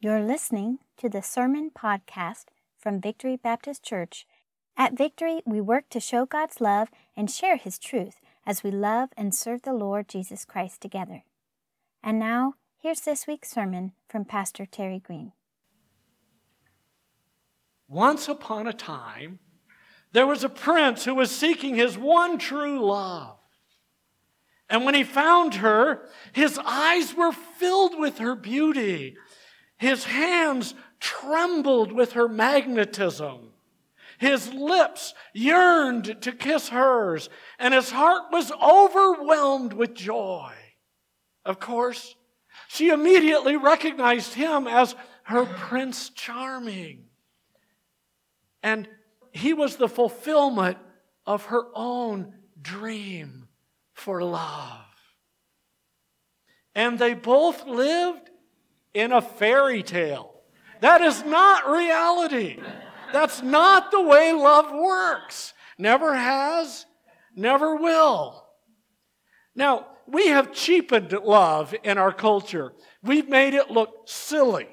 You're listening to the Sermon Podcast from Victory Baptist Church. At Victory, we work to show God's love and share His truth as we love and serve the Lord Jesus Christ together. And now, here's this week's sermon from Pastor Terry Green. Once upon a time, there was a prince who was seeking his one true love. And when he found her, his eyes were filled with her beauty. His hands trembled with her magnetism. His lips yearned to kiss hers, and his heart was overwhelmed with joy. Of course, she immediately recognized him as her Prince Charming. And he was the fulfillment of her own dream for love. And they both lived in a fairy tale. That is not reality. That's not the way love works. Never has, never will. Now, we have cheapened love in our culture. We've made it look silly.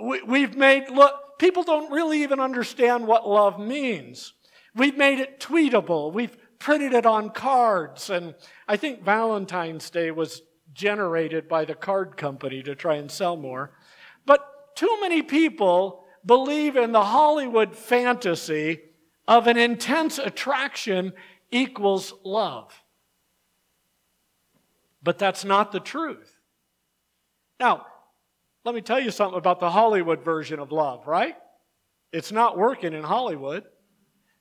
We, have made look, people don't really even understand what love means. We've made it tweetable. We've printed it on cards. And I think Valentine's Day was generated by the card company to try and sell more. But too many people believe in the Hollywood fantasy of an intense attraction equals love. But that's not the truth. Now, let me tell you something about the Hollywood version of love, right? It's not working in Hollywood.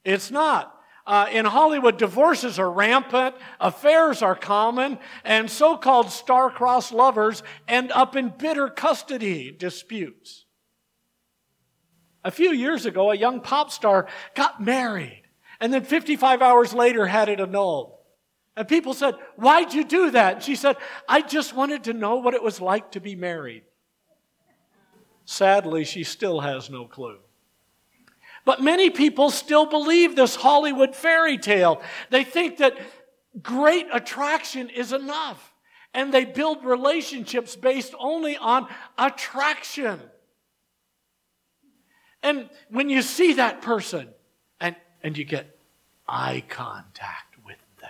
It's not. Uh, in Hollywood, divorces are rampant, affairs are common, and so called star-crossed lovers end up in bitter custody disputes. A few years ago, a young pop star got married and then 55 hours later had it annulled. And people said, Why'd you do that? And she said, I just wanted to know what it was like to be married. Sadly, she still has no clue. But many people still believe this Hollywood fairy tale. They think that great attraction is enough. And they build relationships based only on attraction. And when you see that person and, and you get eye contact with them,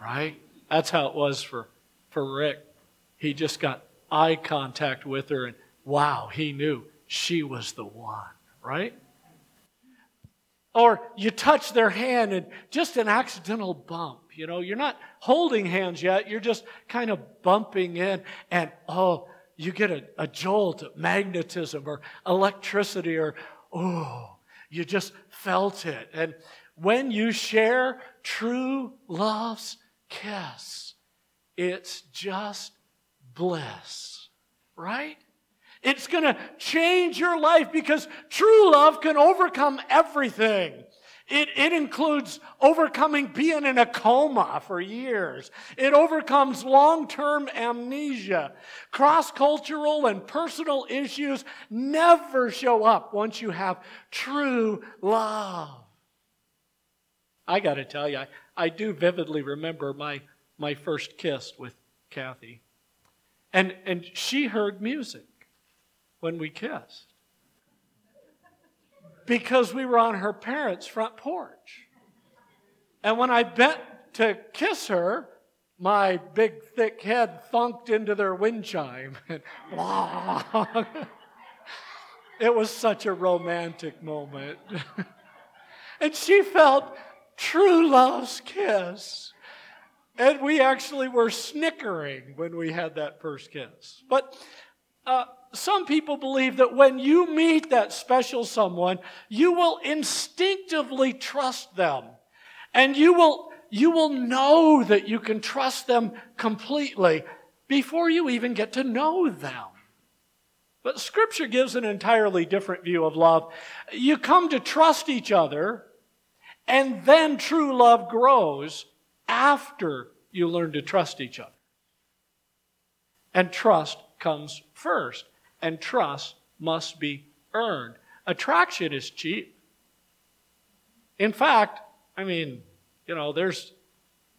right? That's how it was for, for Rick. He just got eye contact with her, and wow, he knew she was the one, right? Or you touch their hand and just an accidental bump. You know, you're not holding hands yet, you're just kind of bumping in, and oh, you get a, a jolt of magnetism or electricity, or oh, you just felt it. And when you share true love's kiss, it's just bliss, right? It's going to change your life because true love can overcome everything. It, it includes overcoming being in a coma for years. It overcomes long term amnesia. Cross cultural and personal issues never show up once you have true love. I got to tell you, I, I do vividly remember my, my first kiss with Kathy. And, and she heard music when we kissed because we were on her parents' front porch. And when I bent to kiss her, my big thick head thunked into their wind chime. it was such a romantic moment. and she felt true love's kiss. And we actually were snickering when we had that first kiss. But uh, some people believe that when you meet that special someone, you will instinctively trust them. And you will, you will know that you can trust them completely before you even get to know them. But Scripture gives an entirely different view of love. You come to trust each other, and then true love grows after you learn to trust each other. And trust comes first and trust must be earned. Attraction is cheap. In fact, I mean, you know, there's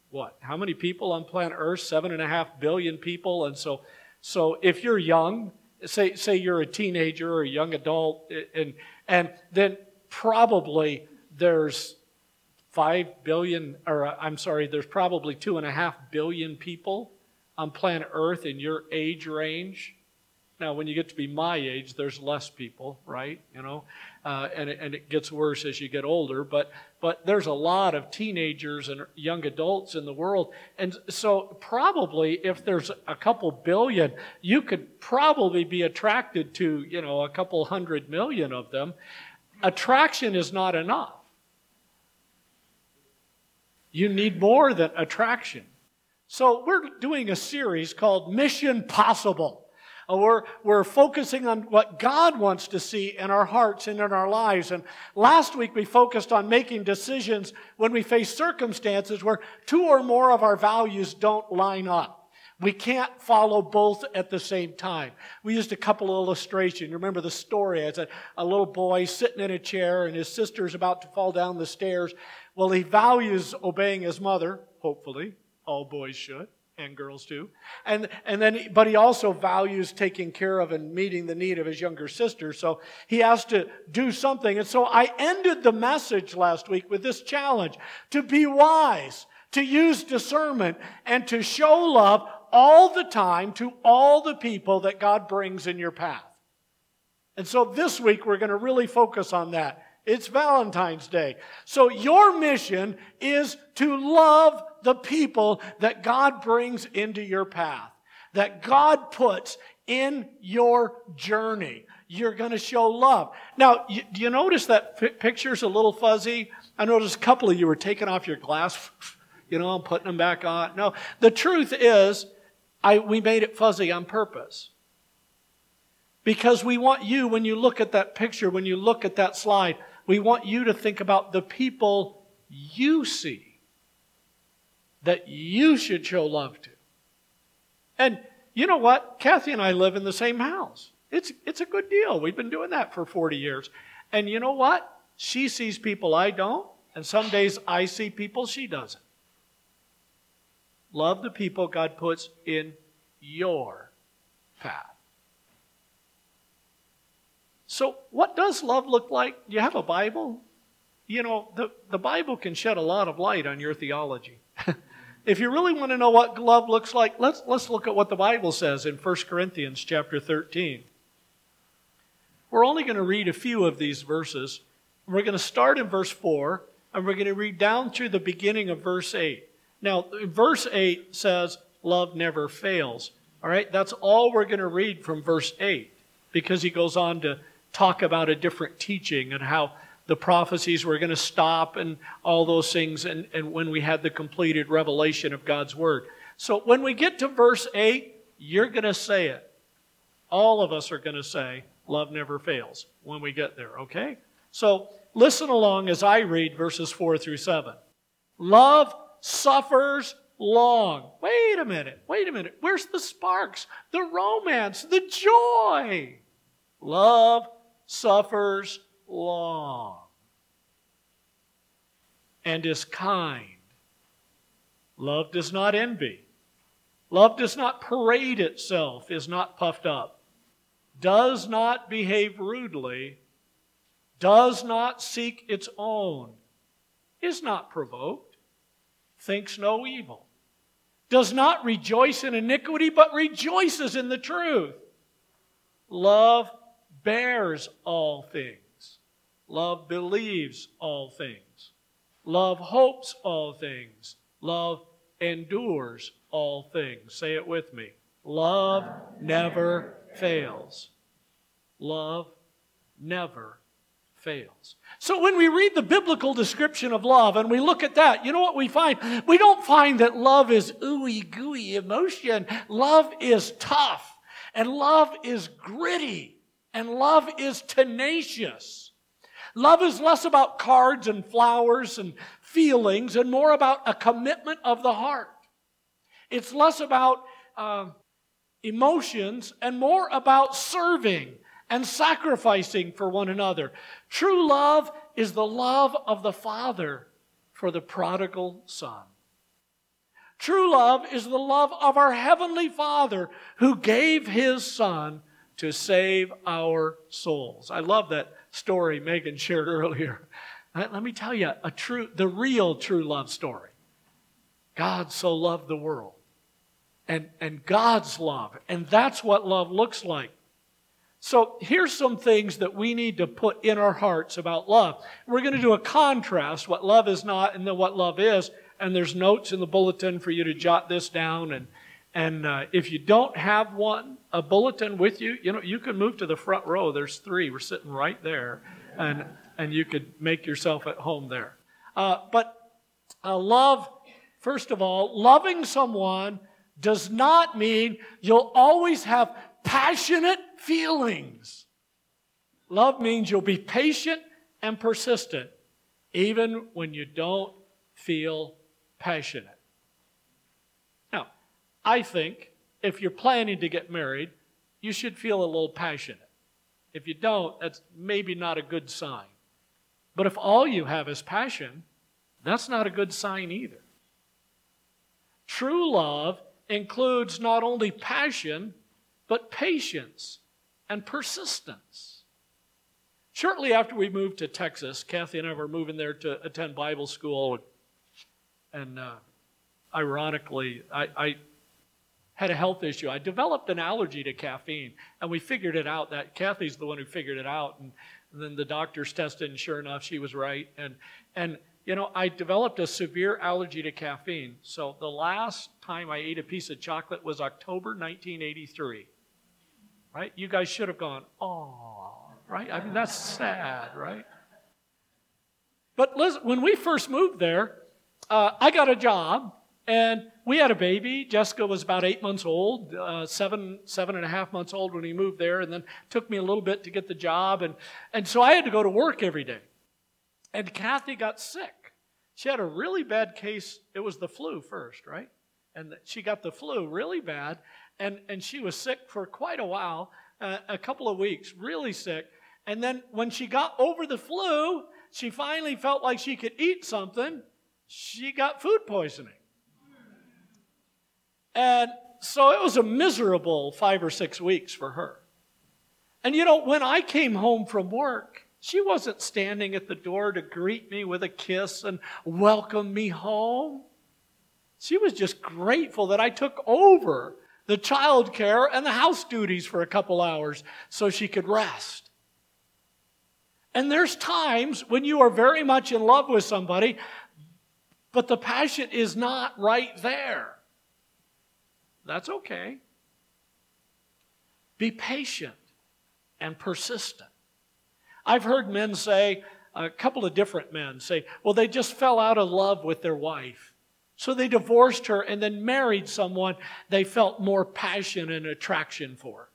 what? How many people on planet Earth? Seven and a half billion people. And so, so if you're young, say, say you're a teenager or a young adult, and, and then probably there's five billion, or uh, I'm sorry, there's probably two and a half billion people on planet Earth in your age range. Now, when you get to be my age, there's less people, right? You know, uh, and, it, and it gets worse as you get older. But but there's a lot of teenagers and young adults in the world, and so probably if there's a couple billion, you could probably be attracted to you know a couple hundred million of them. Attraction is not enough. You need more than attraction. So we're doing a series called Mission Possible. We're, we're focusing on what God wants to see in our hearts and in our lives. And last week we focused on making decisions when we face circumstances where two or more of our values don't line up. We can't follow both at the same time. We used a couple of illustrations. Remember the story? It's a, a little boy sitting in a chair and his sister's about to fall down the stairs. Well, he values obeying his mother, hopefully. All boys should and girls too. And, and then, but he also values taking care of and meeting the need of his younger sister. So he has to do something. And so I ended the message last week with this challenge to be wise, to use discernment, and to show love all the time to all the people that God brings in your path. And so this week we're going to really focus on that. It's Valentine's Day. So your mission is to love the people that God brings into your path, that God puts in your journey. You're going to show love. Now, do you notice that picture's a little fuzzy? I noticed a couple of you were taking off your glass, you know, I'm putting them back on. No, the truth is, I, we made it fuzzy on purpose. Because we want you, when you look at that picture, when you look at that slide, we want you to think about the people you see that you should show love to. And you know what? Kathy and I live in the same house. It's, it's a good deal. We've been doing that for 40 years. And you know what? She sees people I don't, and some days I see people she doesn't. Love the people God puts in your path. So, what does love look like? Do you have a Bible? You know, the, the Bible can shed a lot of light on your theology. If you really want to know what love looks like, let's, let's look at what the Bible says in 1 Corinthians chapter 13. We're only going to read a few of these verses. We're going to start in verse 4, and we're going to read down through the beginning of verse 8. Now, verse 8 says, Love never fails. All right, that's all we're going to read from verse 8 because he goes on to talk about a different teaching and how the prophecies were going to stop and all those things, and, and when we had the completed revelation of God's Word. So when we get to verse 8, you're going to say it. All of us are going to say, Love never fails when we get there, okay? So listen along as I read verses 4 through 7. Love suffers long. Wait a minute, wait a minute. Where's the sparks, the romance, the joy? Love suffers long and is kind. Love does not envy. Love does not parade itself, is not puffed up, does not behave rudely, does not seek its own, is not provoked, thinks no evil, does not rejoice in iniquity, but rejoices in the truth. Love bears all things Love believes all things. Love hopes all things. Love endures all things. Say it with me. Love never fails. Love never fails. So when we read the biblical description of love and we look at that, you know what we find? We don't find that love is ooey gooey emotion. Love is tough and love is gritty and love is tenacious. Love is less about cards and flowers and feelings and more about a commitment of the heart. It's less about uh, emotions and more about serving and sacrificing for one another. True love is the love of the Father for the prodigal Son. True love is the love of our Heavenly Father who gave His Son to save our souls. I love that story Megan shared earlier. Let me tell you a true, the real true love story. God so loved the world. And, and God's love. And that's what love looks like. So here's some things that we need to put in our hearts about love. We're going to do a contrast, what love is not and then what love is. And there's notes in the bulletin for you to jot this down. And, and uh, if you don't have one, a bulletin with you, you know, you can move to the front row. There's three. We're sitting right there. And, and you could make yourself at home there. Uh, but uh, love, first of all, loving someone does not mean you'll always have passionate feelings. Love means you'll be patient and persistent, even when you don't feel passionate. Now, I think if you're planning to get married, you should feel a little passionate. If you don't, that's maybe not a good sign. But if all you have is passion, that's not a good sign either. True love includes not only passion, but patience and persistence. Shortly after we moved to Texas, Kathy and I were moving there to attend Bible school. And uh, ironically, I, I had a health issue. I developed an allergy to caffeine, and we figured it out. That Kathy's the one who figured it out, and, and then the doctors tested, and sure enough, she was right. And and you know, I developed a severe allergy to caffeine. So the last time I ate a piece of chocolate was October 1983. Right? You guys should have gone, oh, right? I mean, that's sad, right? But listen, when we first moved there, uh, I got a job and we had a baby. Jessica was about eight months old, uh, seven, seven and a half months old when we moved there, and then took me a little bit to get the job. And, and so I had to go to work every day. And Kathy got sick. She had a really bad case. It was the flu first, right? And she got the flu really bad. And, and she was sick for quite a while, uh, a couple of weeks, really sick. And then when she got over the flu, she finally felt like she could eat something. She got food poisoning. And so it was a miserable five or six weeks for her. And you know, when I came home from work, she wasn't standing at the door to greet me with a kiss and welcome me home. She was just grateful that I took over the child care and the house duties for a couple hours so she could rest. And there's times when you are very much in love with somebody, but the passion is not right there. That's okay. Be patient and persistent. I've heard men say, a couple of different men say, well, they just fell out of love with their wife. So they divorced her and then married someone they felt more passion and attraction for.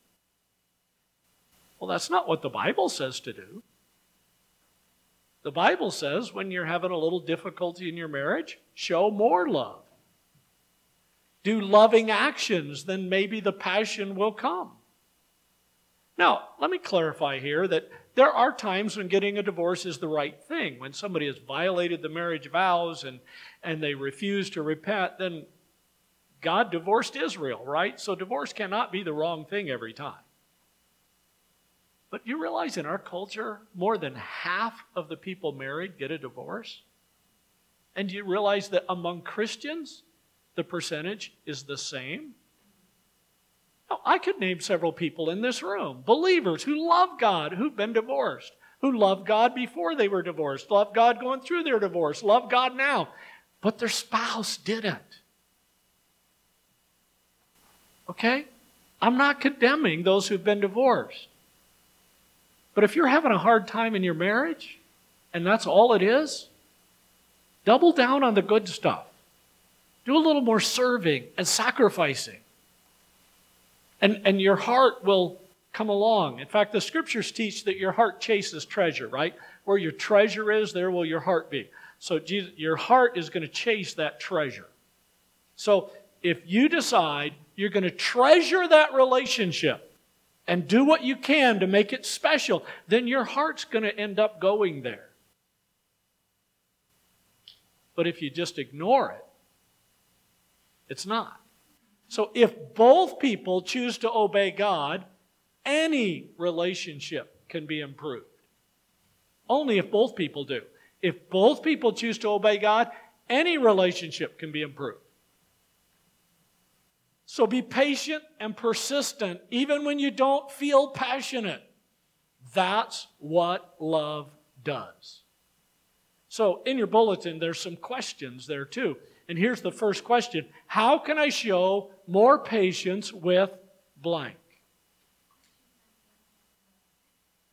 Well, that's not what the Bible says to do. The Bible says when you're having a little difficulty in your marriage, show more love. Do loving actions, then maybe the passion will come. Now, let me clarify here that there are times when getting a divorce is the right thing. When somebody has violated the marriage vows and, and they refuse to repent, then God divorced Israel, right? So divorce cannot be the wrong thing every time. But you realize in our culture, more than half of the people married get a divorce? And do you realize that among Christians, the percentage is the same? Now, I could name several people in this room, believers who love God, who've been divorced, who loved God before they were divorced, loved God going through their divorce, love God now, but their spouse didn't. Okay? I'm not condemning those who've been divorced. But if you're having a hard time in your marriage, and that's all it is, double down on the good stuff. Do a little more serving and sacrificing. And, and your heart will come along. In fact, the scriptures teach that your heart chases treasure, right? Where your treasure is, there will your heart be. So Jesus, your heart is going to chase that treasure. So if you decide you're going to treasure that relationship and do what you can to make it special, then your heart's going to end up going there. But if you just ignore it, it's not. So if both people choose to obey God any relationship can be improved. Only if both people do. If both people choose to obey God, any relationship can be improved. So be patient and persistent even when you don't feel passionate. That's what love does. So, in your bulletin, there's some questions there too. And here's the first question How can I show more patience with blank?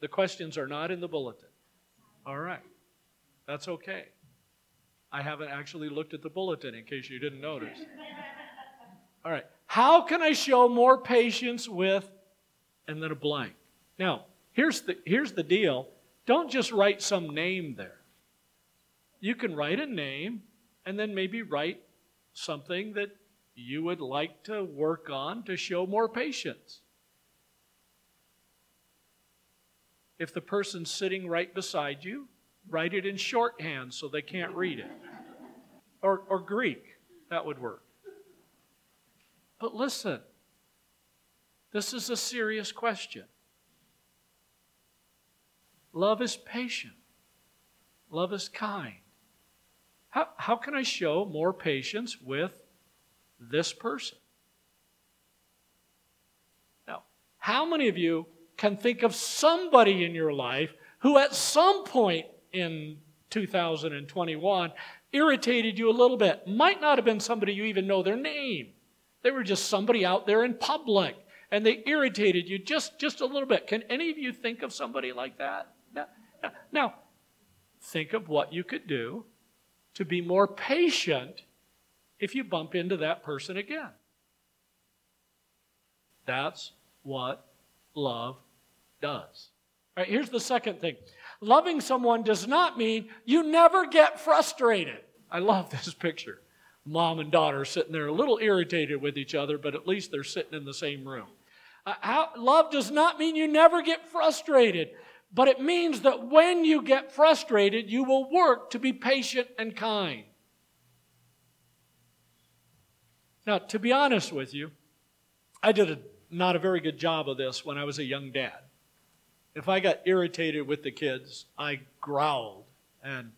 The questions are not in the bulletin. All right. That's okay. I haven't actually looked at the bulletin in case you didn't notice. All right. How can I show more patience with, and then a blank? Now, here's the, here's the deal don't just write some name there. You can write a name and then maybe write something that you would like to work on to show more patience. If the person's sitting right beside you, write it in shorthand so they can't read it. Or, or Greek, that would work. But listen, this is a serious question. Love is patient, love is kind. How, how can I show more patience with this person? Now, how many of you can think of somebody in your life who at some point in 2021 irritated you a little bit? Might not have been somebody you even know their name. They were just somebody out there in public and they irritated you just, just a little bit. Can any of you think of somebody like that? Now, now think of what you could do to be more patient if you bump into that person again. That's what love does. All right, here's the second thing loving someone does not mean you never get frustrated. I love this picture. Mom and daughter sitting there a little irritated with each other, but at least they're sitting in the same room. Uh, how, love does not mean you never get frustrated. But it means that when you get frustrated, you will work to be patient and kind. Now, to be honest with you, I did a, not a very good job of this when I was a young dad. If I got irritated with the kids, I growled. And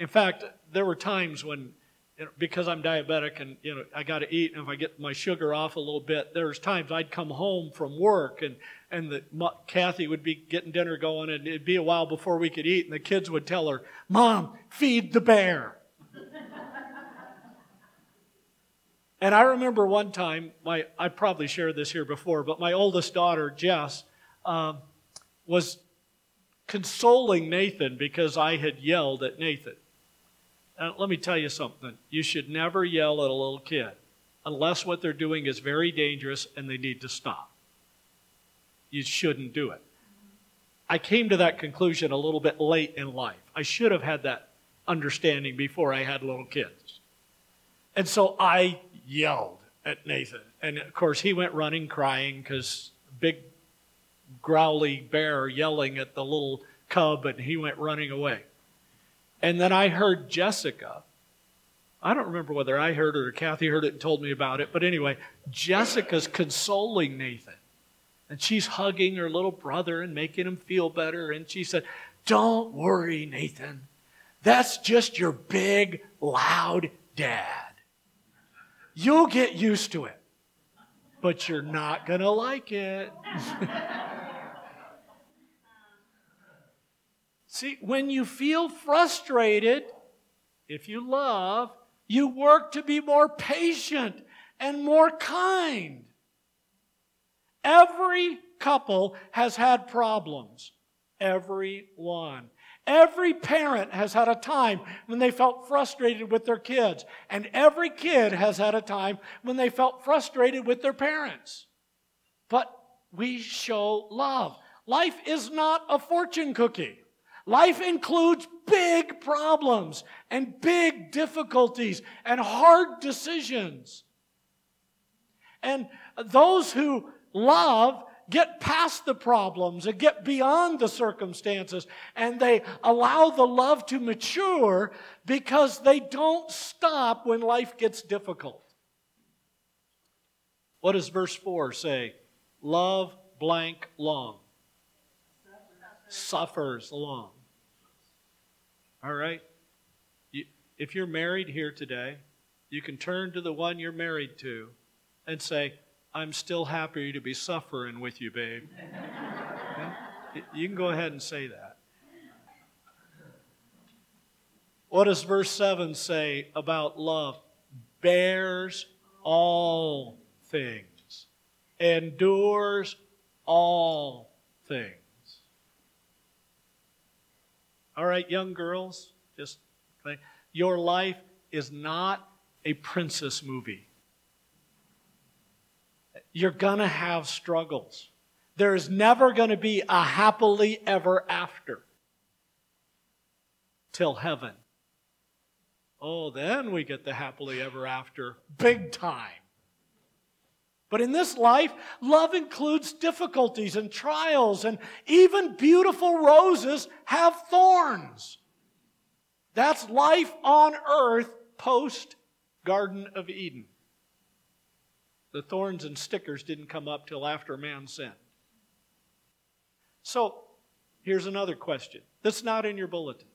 in fact, there were times when you know, because I'm diabetic and you know I got to eat, and if I get my sugar off a little bit, there's times I'd come home from work and and the, Kathy would be getting dinner going, and it'd be a while before we could eat, and the kids would tell her, "Mom, feed the bear." and I remember one time, my I probably shared this here before, but my oldest daughter Jess um, was consoling Nathan because I had yelled at Nathan. Let me tell you something. You should never yell at a little kid unless what they're doing is very dangerous and they need to stop. You shouldn't do it. I came to that conclusion a little bit late in life. I should have had that understanding before I had little kids. And so I yelled at Nathan. And of course, he went running crying because big growly bear yelling at the little cub, and he went running away. And then I heard Jessica. I don't remember whether I heard it or Kathy heard it and told me about it, but anyway, Jessica's consoling Nathan. And she's hugging her little brother and making him feel better. And she said, Don't worry, Nathan. That's just your big, loud dad. You'll get used to it, but you're not going to like it. See, when you feel frustrated, if you love, you work to be more patient and more kind. Every couple has had problems. Every one. Every parent has had a time when they felt frustrated with their kids. And every kid has had a time when they felt frustrated with their parents. But we show love. Life is not a fortune cookie. Life includes big problems and big difficulties and hard decisions. And those who love get past the problems and get beyond the circumstances and they allow the love to mature because they don't stop when life gets difficult. What does verse 4 say? Love blank long? Suffers long. All right? If you're married here today, you can turn to the one you're married to and say, I'm still happy to be suffering with you, babe. Okay? You can go ahead and say that. What does verse 7 say about love? Bears all things, endures all things. All right, young girls, just your life is not a princess movie. You're going to have struggles. There is never going to be a happily ever after till heaven. Oh, then we get the happily ever after big time. But in this life, love includes difficulties and trials, and even beautiful roses have thorns. That's life on earth post Garden of Eden. The thorns and stickers didn't come up till after man sinned. So, here's another question that's not in your bulletin.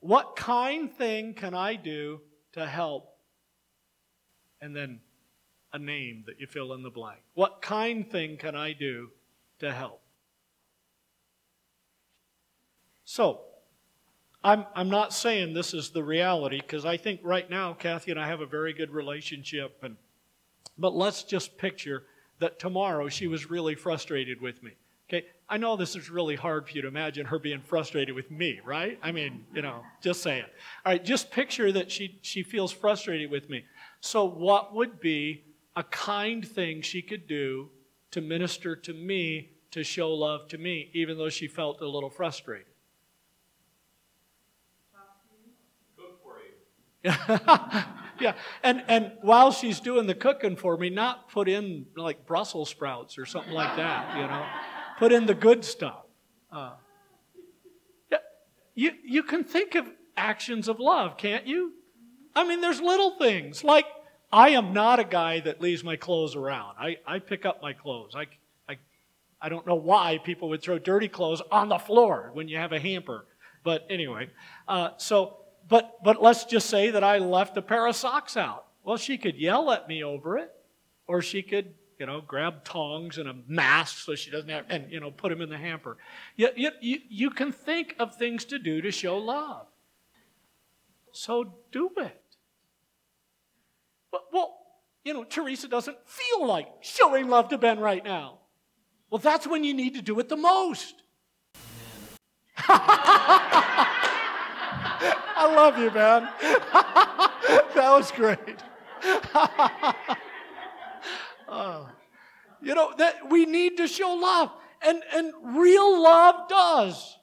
What kind thing can I do to help? And then a name that you fill in the blank. What kind thing can I do to help? So, I'm, I'm not saying this is the reality because I think right now Kathy and I have a very good relationship. And, but let's just picture that tomorrow she was really frustrated with me. Okay, I know this is really hard for you to imagine her being frustrated with me, right? I mean, you know, just saying. All right, just picture that she, she feels frustrated with me. So, what would be a kind thing she could do to minister to me, to show love to me, even though she felt a little frustrated? Cook for you. yeah, and, and while she's doing the cooking for me, not put in like Brussels sprouts or something like that, you know put in the good stuff. Uh, yeah, you, you can think of actions of love, can't you? I mean, there's little things like I am not a guy that leaves my clothes around. I, I pick up my clothes. I, I, I don't know why people would throw dirty clothes on the floor when you have a hamper. But anyway, uh, so, but, but let's just say that I left a pair of socks out. Well, she could yell at me over it, or she could you know, grab tongs and a mask so she doesn't have, and, you know, put them in the hamper. You, you, you, can think of things to do to show love. So do it. But, well, you know, Teresa doesn't feel like showing love to Ben right now. Well, that's when you need to do it the most. I love you, man. that was great. Uh, you know, that we need to show love. And, and real love does.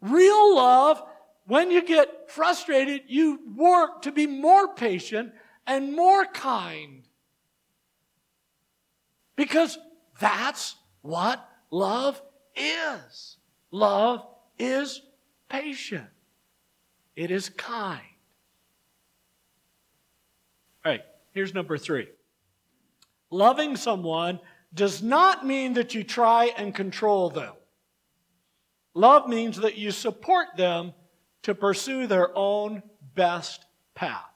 Real love, when you get frustrated, you work to be more patient and more kind. Because that's what love is. Love is patient. It is kind. All right, here's number three. Loving someone does not mean that you try and control them. Love means that you support them to pursue their own best path.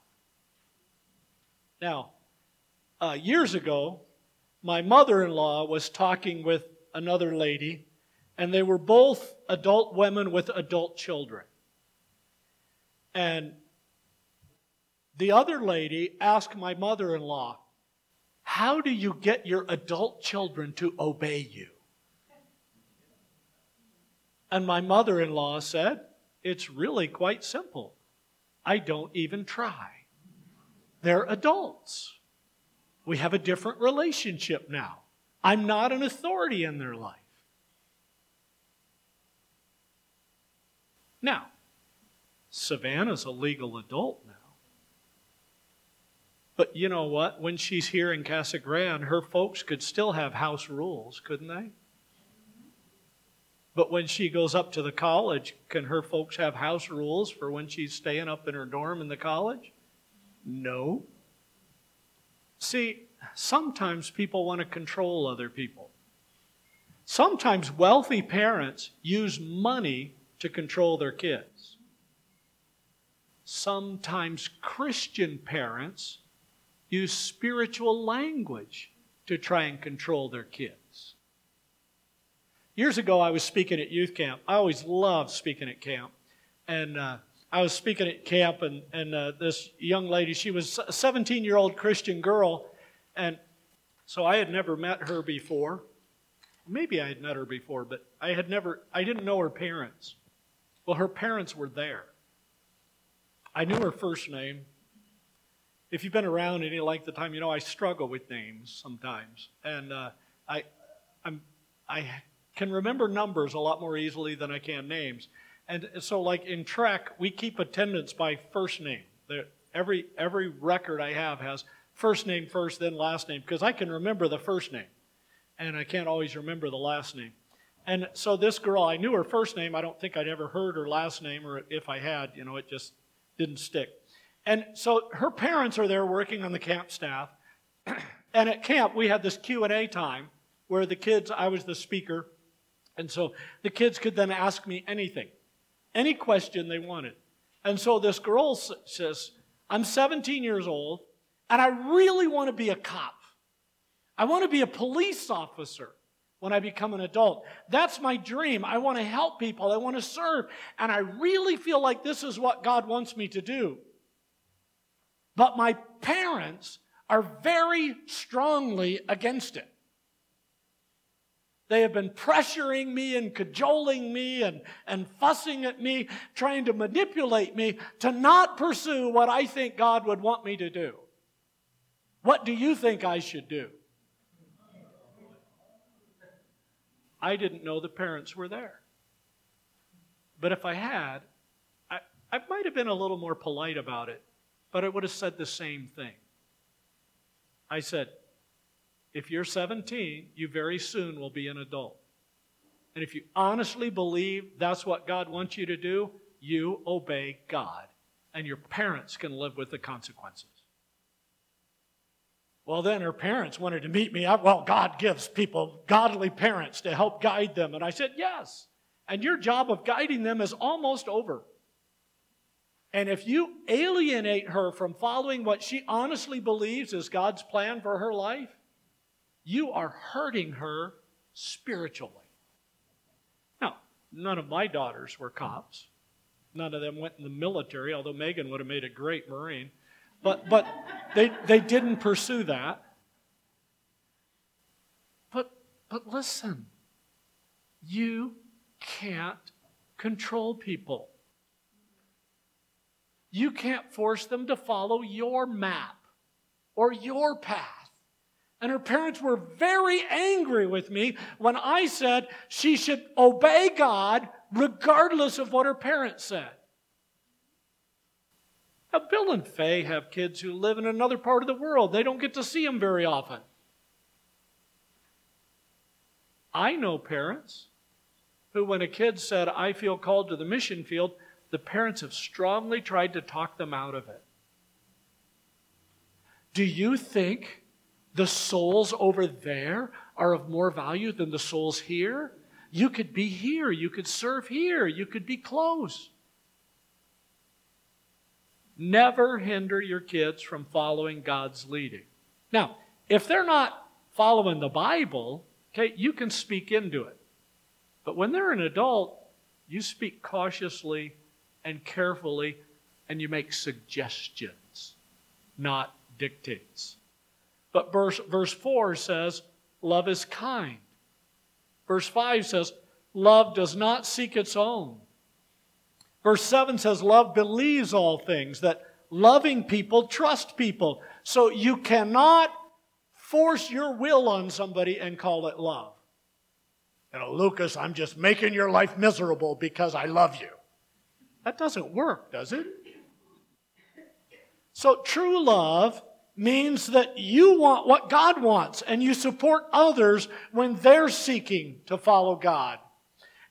Now, uh, years ago, my mother in law was talking with another lady, and they were both adult women with adult children. And the other lady asked my mother in law, how do you get your adult children to obey you? And my mother in law said, It's really quite simple. I don't even try. They're adults. We have a different relationship now. I'm not an authority in their life. Now, Savannah's a legal adult now. But you know what? When she's here in Casa Grande, her folks could still have house rules, couldn't they? But when she goes up to the college, can her folks have house rules for when she's staying up in her dorm in the college? No. See, sometimes people want to control other people. Sometimes wealthy parents use money to control their kids. Sometimes Christian parents use spiritual language to try and control their kids. Years ago, I was speaking at youth camp. I always loved speaking at camp. And uh, I was speaking at camp, and, and uh, this young lady, she was a 17 year old Christian girl. And so I had never met her before. Maybe I had met her before, but I had never, I didn't know her parents. Well, her parents were there. I knew her first name. If you've been around any length of time, you know I struggle with names sometimes, and uh, I, I'm, I can remember numbers a lot more easily than I can names. And so, like in track, we keep attendance by first name. every every record I have has first name first, then last name, because I can remember the first name, and I can't always remember the last name. And so this girl, I knew her first name. I don't think I'd ever heard her last name, or if I had, you know, it just didn't stick. And so her parents are there working on the camp staff. and at camp, we had this Q&A time where the kids, I was the speaker, and so the kids could then ask me anything, any question they wanted. And so this girl says, I'm 17 years old, and I really want to be a cop. I want to be a police officer when I become an adult. That's my dream. I want to help people. I want to serve. And I really feel like this is what God wants me to do. But my parents are very strongly against it. They have been pressuring me and cajoling me and, and fussing at me, trying to manipulate me to not pursue what I think God would want me to do. What do you think I should do? I didn't know the parents were there. But if I had, I, I might have been a little more polite about it, but I would have said the same thing. I said, if you're 17, you very soon will be an adult. And if you honestly believe that's what God wants you to do, you obey God. And your parents can live with the consequences. Well, then her parents wanted to meet me. I, well, God gives people godly parents to help guide them. And I said, Yes. And your job of guiding them is almost over. And if you alienate her from following what she honestly believes is God's plan for her life, you are hurting her spiritually. Now, none of my daughters were cops. None of them went in the military, although Megan would have made a great Marine. But, but they, they didn't pursue that. But, but listen, you can't control people. You can't force them to follow your map or your path. And her parents were very angry with me when I said she should obey God regardless of what her parents said. Now, Bill and Faye have kids who live in another part of the world. They don't get to see them very often. I know parents who, when a kid said, I feel called to the mission field, the parents have strongly tried to talk them out of it. Do you think the souls over there are of more value than the souls here? You could be here, you could serve here, you could be close. Never hinder your kids from following God's leading. Now, if they're not following the Bible, okay, you can speak into it. But when they're an adult, you speak cautiously and carefully and you make suggestions, not dictates. But verse, verse 4 says, Love is kind. Verse 5 says, Love does not seek its own. Verse 7 says, Love believes all things, that loving people trust people. So you cannot force your will on somebody and call it love. You know, Lucas, I'm just making your life miserable because I love you. That doesn't work, does it? So true love means that you want what God wants and you support others when they're seeking to follow God.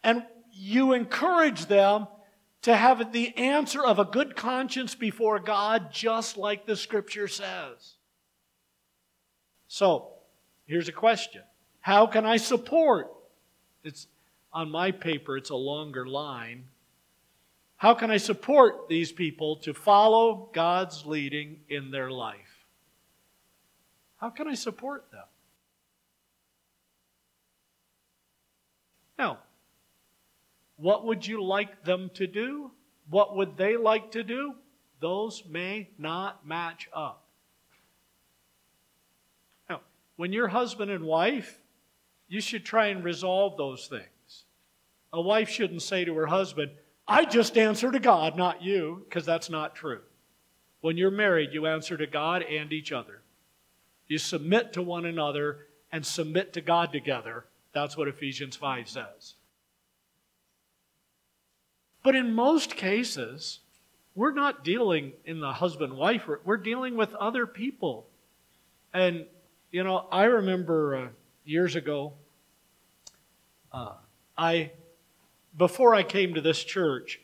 And you encourage them to have the answer of a good conscience before God, just like the scripture says. So, here's a question How can I support It's on my paper, it's a longer line. How can I support these people to follow God's leading in their life? How can I support them? Now, what would you like them to do? What would they like to do? Those may not match up. Now, when you're husband and wife, you should try and resolve those things. A wife shouldn't say to her husband, I just answer to God, not you, because that's not true. When you're married, you answer to God and each other. You submit to one another and submit to God together. That's what Ephesians 5 says. But in most cases, we're not dealing in the husband wife, we're dealing with other people. And, you know, I remember uh, years ago, uh, I, before I came to this church,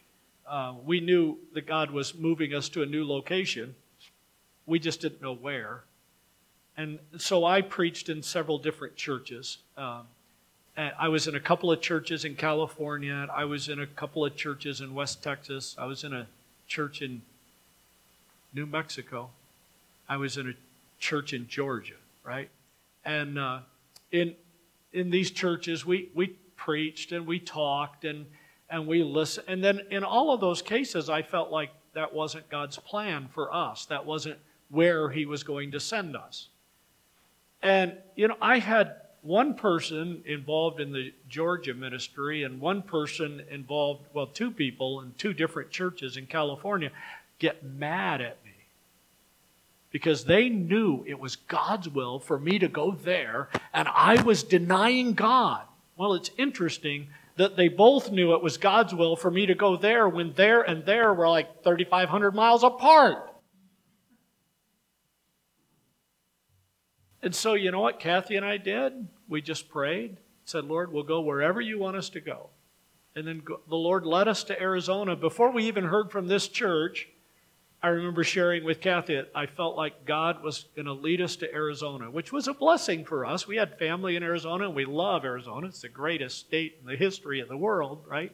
uh, we knew that God was moving us to a new location. We just didn't know where. And so I preached in several different churches. Um, I was in a couple of churches in California. I was in a couple of churches in West Texas. I was in a church in New Mexico. I was in a church in Georgia, right? And uh, in in these churches, we, we preached and we talked and, and we listened. And then in all of those cases, I felt like that wasn't God's plan for us. That wasn't where He was going to send us. And, you know, I had one person involved in the Georgia ministry and one person involved, well, two people in two different churches in California get mad at me because they knew it was God's will for me to go there, and I was denying God. Well, it's interesting that they both knew it was God's will for me to go there when there and there were like 3,500 miles apart. And so, you know what Kathy and I did? We just prayed, said, Lord, we'll go wherever you want us to go. And then the Lord led us to Arizona. Before we even heard from this church, I remember sharing with Kathy that I felt like God was going to lead us to Arizona, which was a blessing for us. We had family in Arizona, and we love Arizona. It's the greatest state in the history of the world, right?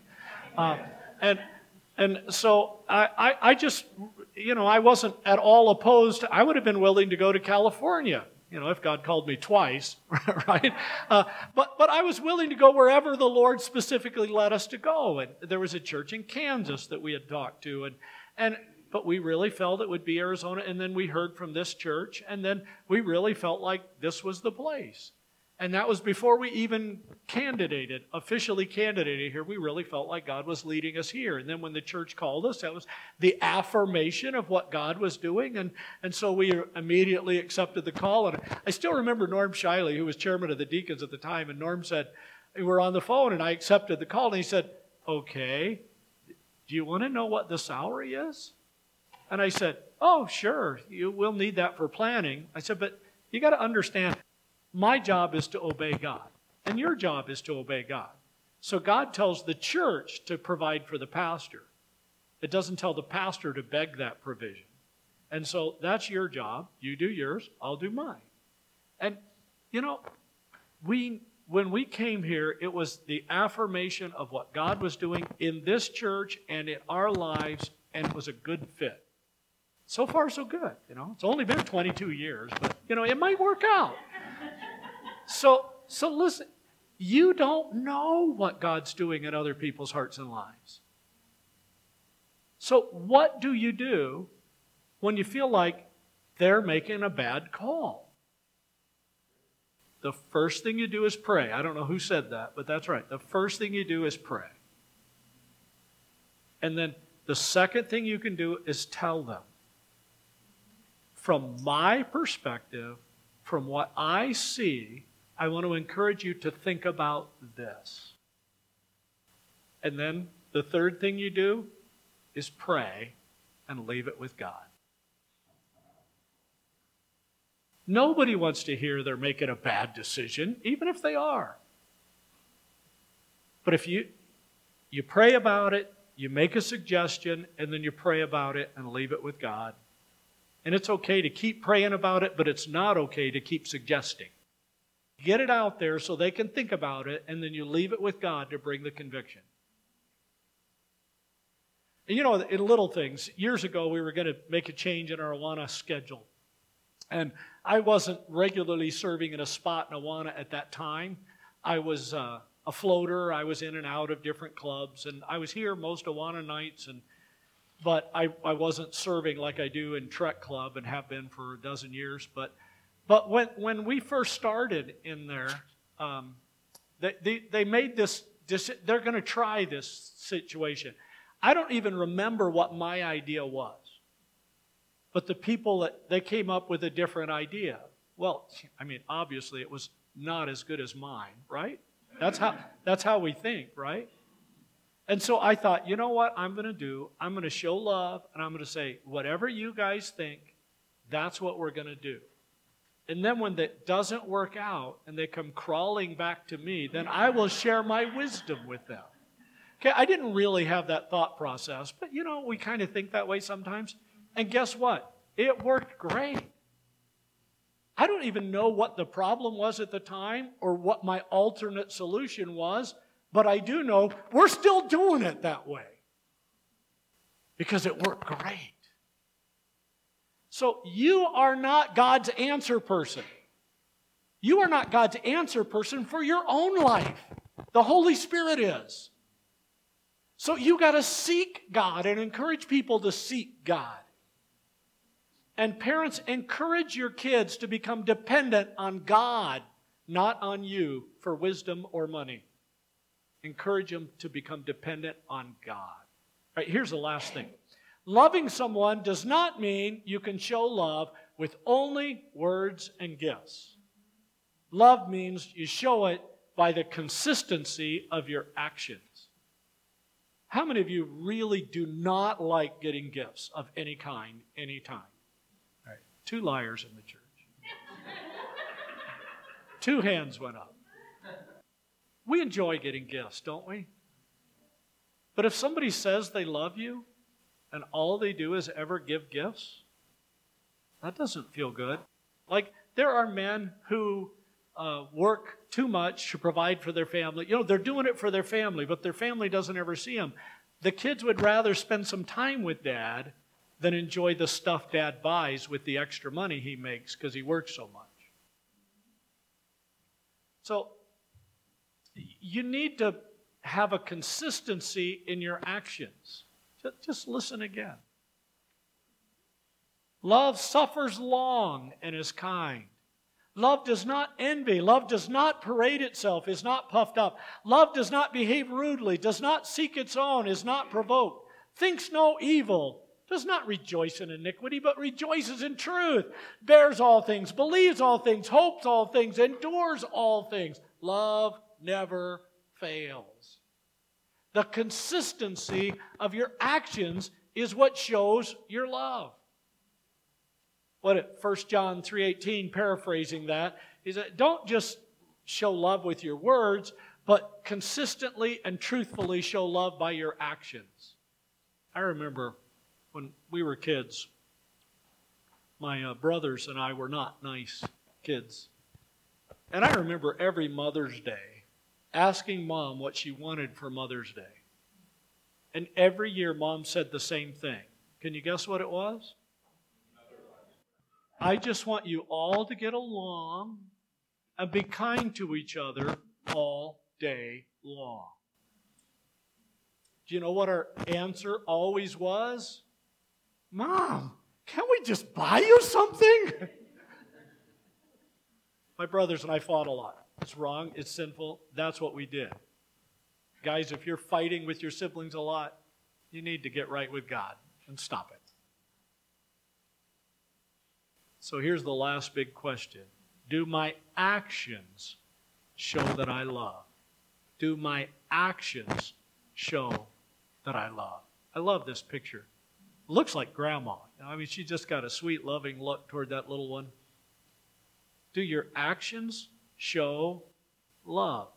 Uh, and and so I, I, I just, you know, I wasn't at all opposed. I would have been willing to go to California you know, if God called me twice, right? Uh, but, but I was willing to go wherever the Lord specifically led us to go. And there was a church in Kansas that we had talked to, and, and but we really felt it would be Arizona. And then we heard from this church, and then we really felt like this was the place. And that was before we even candidated, officially candidated here. We really felt like God was leading us here. And then when the church called us, that was the affirmation of what God was doing. And, and so we immediately accepted the call. And I still remember Norm Shiley, who was chairman of the deacons at the time. And Norm said, We were on the phone, and I accepted the call. And he said, Okay, do you want to know what the salary is? And I said, Oh, sure, you will need that for planning. I said, But you got to understand, my job is to obey God, and your job is to obey God. So God tells the church to provide for the pastor. It doesn't tell the pastor to beg that provision. And so that's your job. You do yours, I'll do mine. And you know, we when we came here, it was the affirmation of what God was doing in this church and in our lives, and it was a good fit. So far, so good. You know, it's only been 22 years, but you know, it might work out. So, so listen, you don't know what God's doing in other people's hearts and lives. So, what do you do when you feel like they're making a bad call? The first thing you do is pray. I don't know who said that, but that's right. The first thing you do is pray. And then the second thing you can do is tell them from my perspective, from what I see, I want to encourage you to think about this. And then the third thing you do is pray and leave it with God. Nobody wants to hear they're making a bad decision, even if they are. But if you you pray about it, you make a suggestion, and then you pray about it and leave it with God, and it's okay to keep praying about it, but it's not okay to keep suggesting. Get it out there so they can think about it, and then you leave it with God to bring the conviction. And you know, in little things, years ago we were going to make a change in our Awana schedule. And I wasn't regularly serving in a spot in Awana at that time. I was uh, a floater. I was in and out of different clubs, and I was here most Awana nights. And but I, I wasn't serving like I do in Trek Club and have been for a dozen years. But but when when we first started in there, um, they, they they made this. They're going to try this situation. I don't even remember what my idea was. But the people that they came up with a different idea. Well, I mean, obviously it was not as good as mine, right? That's how that's how we think, right? And so I thought, you know what I'm going to do? I'm going to show love and I'm going to say, whatever you guys think, that's what we're going to do. And then when that doesn't work out and they come crawling back to me, then I will share my wisdom with them. Okay, I didn't really have that thought process, but you know, we kind of think that way sometimes. And guess what? It worked great. I don't even know what the problem was at the time or what my alternate solution was, but I do know we're still doing it that way because it worked great. So you are not God's answer person. You are not God's answer person for your own life. The Holy Spirit is. So you got to seek God and encourage people to seek God. And parents, encourage your kids to become dependent on God, not on you for wisdom or money. Encourage them to become dependent on God. All right, here's the last thing. Loving someone does not mean you can show love with only words and gifts. Love means you show it by the consistency of your actions. How many of you really do not like getting gifts of any kind, anytime? All right, two liars in the church. two hands went up. We enjoy getting gifts, don't we? But if somebody says they love you and all they do is ever give gifts, that doesn't feel good. Like, there are men who uh, work too much to provide for their family. You know, they're doing it for their family, but their family doesn't ever see them. The kids would rather spend some time with dad than enjoy the stuff dad buys with the extra money he makes because he works so much. So, you need to have a consistency in your actions. Just listen again. Love suffers long and is kind. Love does not envy. Love does not parade itself, is not puffed up. Love does not behave rudely, does not seek its own, is not provoked, thinks no evil, does not rejoice in iniquity, but rejoices in truth, bears all things, believes all things, hopes all things, endures all things. Love never fails. The consistency of your actions is what shows your love what it, 1 John 3:18 paraphrasing that is that don't just show love with your words, but consistently and truthfully show love by your actions. I remember when we were kids, my uh, brothers and I were not nice kids. And I remember every Mother's Day asking mom what she wanted for Mother's Day. And every year mom said the same thing. Can you guess what it was? I just want you all to get along and be kind to each other all day long. Do you know what our answer always was? Mom, can't we just buy you something? My brothers and I fought a lot. It's wrong, it's sinful. That's what we did. Guys, if you're fighting with your siblings a lot, you need to get right with God and stop it. So here's the last big question Do my actions show that I love? Do my actions show that I love? I love this picture. looks like grandma. I mean, she just got a sweet, loving look toward that little one. Do your actions show love?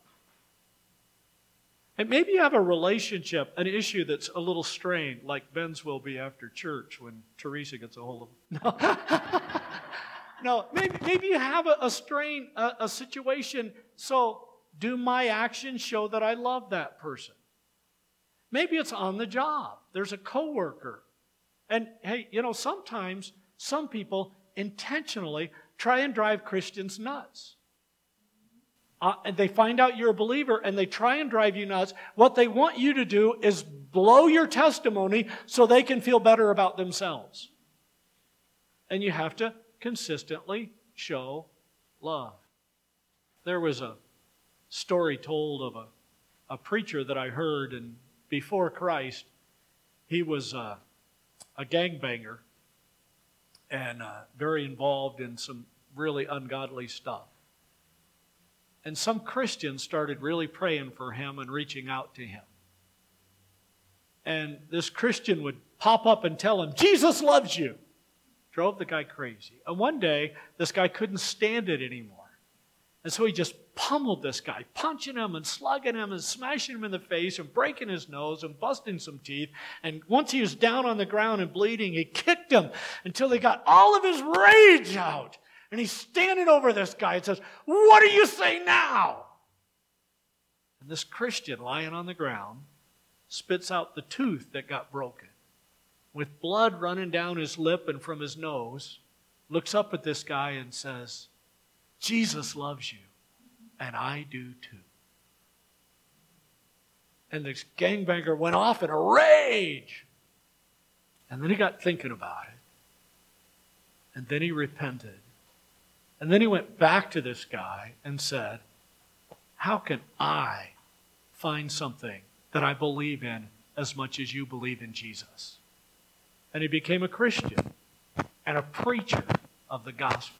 And maybe you have a relationship, an issue that's a little strained, like Ben's will be after church when Teresa gets a hold of him. No. no, maybe, maybe you have a, a strain, a, a situation. So, do my actions show that I love that person? Maybe it's on the job. There's a coworker. And hey, you know, sometimes some people intentionally try and drive Christians nuts. Uh, and they find out you're a believer and they try and drive you nuts. What they want you to do is blow your testimony so they can feel better about themselves. And you have to consistently show love. There was a story told of a, a preacher that I heard, and before Christ, he was uh, a gangbanger and uh, very involved in some really ungodly stuff. And some Christians started really praying for him and reaching out to him. And this Christian would pop up and tell him, Jesus loves you. Drove the guy crazy. And one day, this guy couldn't stand it anymore. And so he just pummeled this guy, punching him and slugging him and smashing him in the face and breaking his nose and busting some teeth. And once he was down on the ground and bleeding, he kicked him until he got all of his rage out. And he's standing over this guy and says, What do you say now? And this Christian lying on the ground spits out the tooth that got broken. With blood running down his lip and from his nose, looks up at this guy and says, Jesus loves you, and I do too. And this gangbanger went off in a rage. And then he got thinking about it. And then he repented. And then he went back to this guy and said, How can I find something that I believe in as much as you believe in Jesus? And he became a Christian and a preacher of the gospel.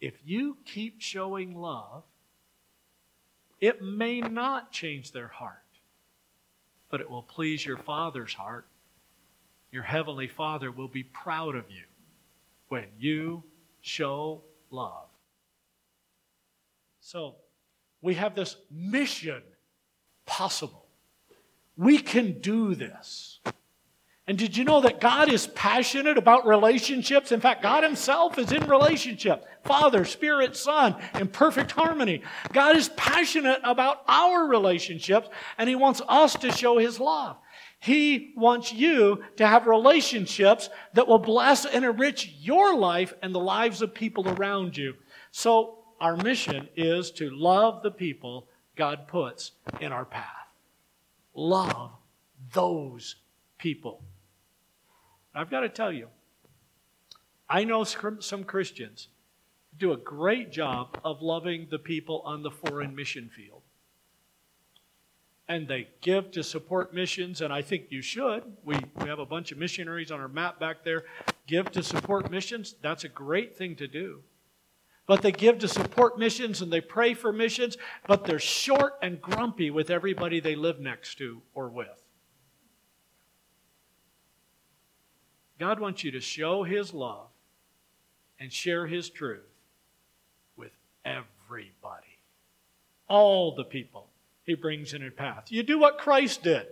If you keep showing love, it may not change their heart, but it will please your Father's heart. Your Heavenly Father will be proud of you when you show love. So, we have this mission possible. We can do this. And did you know that God is passionate about relationships? In fact, God Himself is in relationship Father, Spirit, Son, in perfect harmony. God is passionate about our relationships, and He wants us to show His love. He wants you to have relationships that will bless and enrich your life and the lives of people around you. So, our mission is to love the people God puts in our path. Love those people. I've got to tell you, I know some Christians do a great job of loving the people on the foreign mission field and they give to support missions, and I think you should. We, we have a bunch of missionaries on our map back there. Give to support missions, that's a great thing to do. But they give to support missions and they pray for missions, but they're short and grumpy with everybody they live next to or with. God wants you to show His love and share His truth with everybody, all the people he brings in a path. You do what Christ did.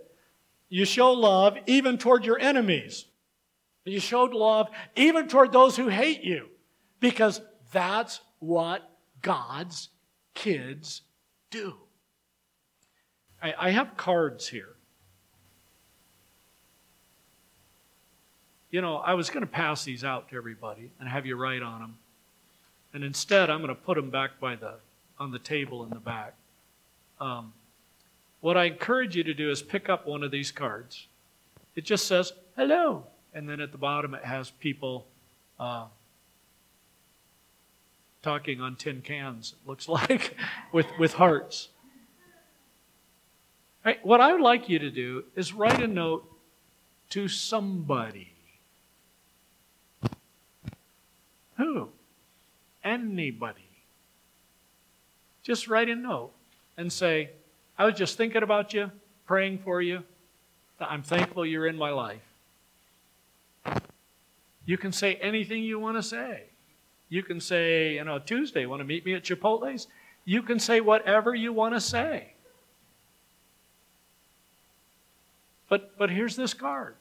You show love even toward your enemies. You showed love even toward those who hate you because that's what God's kids do. I, I have cards here. You know, I was going to pass these out to everybody and have you write on them. And instead, I'm going to put them back by the, on the table in the back. Um, what I encourage you to do is pick up one of these cards. It just says, hello. And then at the bottom it has people uh, talking on tin cans, it looks like, with, with hearts. Right, what I would like you to do is write a note to somebody. Who? Anybody. Just write a note and say, I was just thinking about you, praying for you. I'm thankful you're in my life. You can say anything you want to say. You can say, you know, Tuesday, want to meet me at Chipotle's? You can say whatever you want to say. But, but here's this card.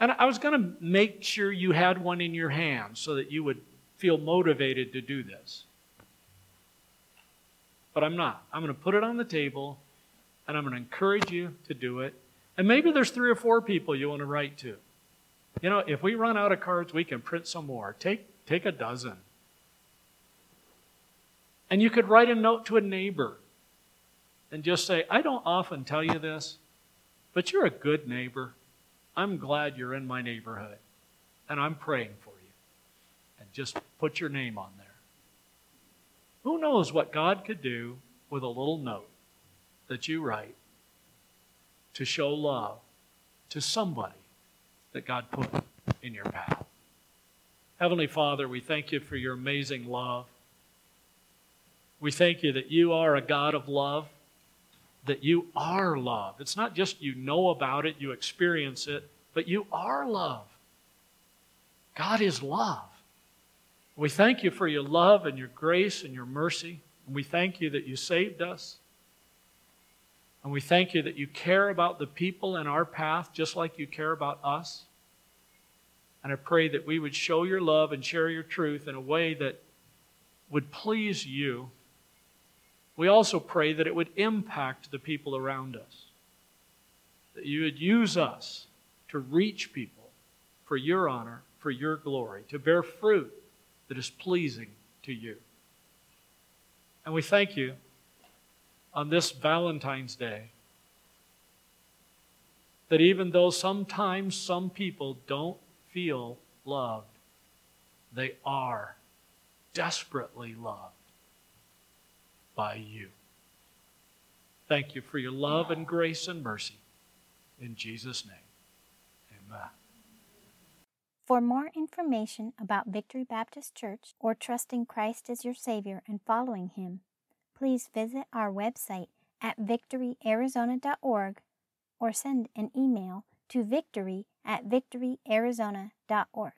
And I was going to make sure you had one in your hand so that you would feel motivated to do this. But I'm not. I'm going to put it on the table and I'm going to encourage you to do it. And maybe there's three or four people you want to write to. You know, if we run out of cards, we can print some more. Take, take a dozen. And you could write a note to a neighbor and just say, I don't often tell you this, but you're a good neighbor. I'm glad you're in my neighborhood, and I'm praying for you. And just put your name on. Who knows what God could do with a little note that you write to show love to somebody that God put in your path? Heavenly Father, we thank you for your amazing love. We thank you that you are a God of love, that you are love. It's not just you know about it, you experience it, but you are love. God is love. We thank you for your love and your grace and your mercy. And we thank you that you saved us. And we thank you that you care about the people in our path just like you care about us. And I pray that we would show your love and share your truth in a way that would please you we also pray that it would impact the people around us, that you would use us to reach people for your honor, for your glory, to bear fruit that is pleasing to you. And we thank you on this Valentine's Day that even though sometimes some people don't feel loved, they are desperately loved by you. Thank you for your love and grace and mercy. In Jesus' name. For more information about Victory Baptist Church or trusting Christ as your Savior and following Him, please visit our website at victoryarizona.org or send an email to victory at victoryarizona.org.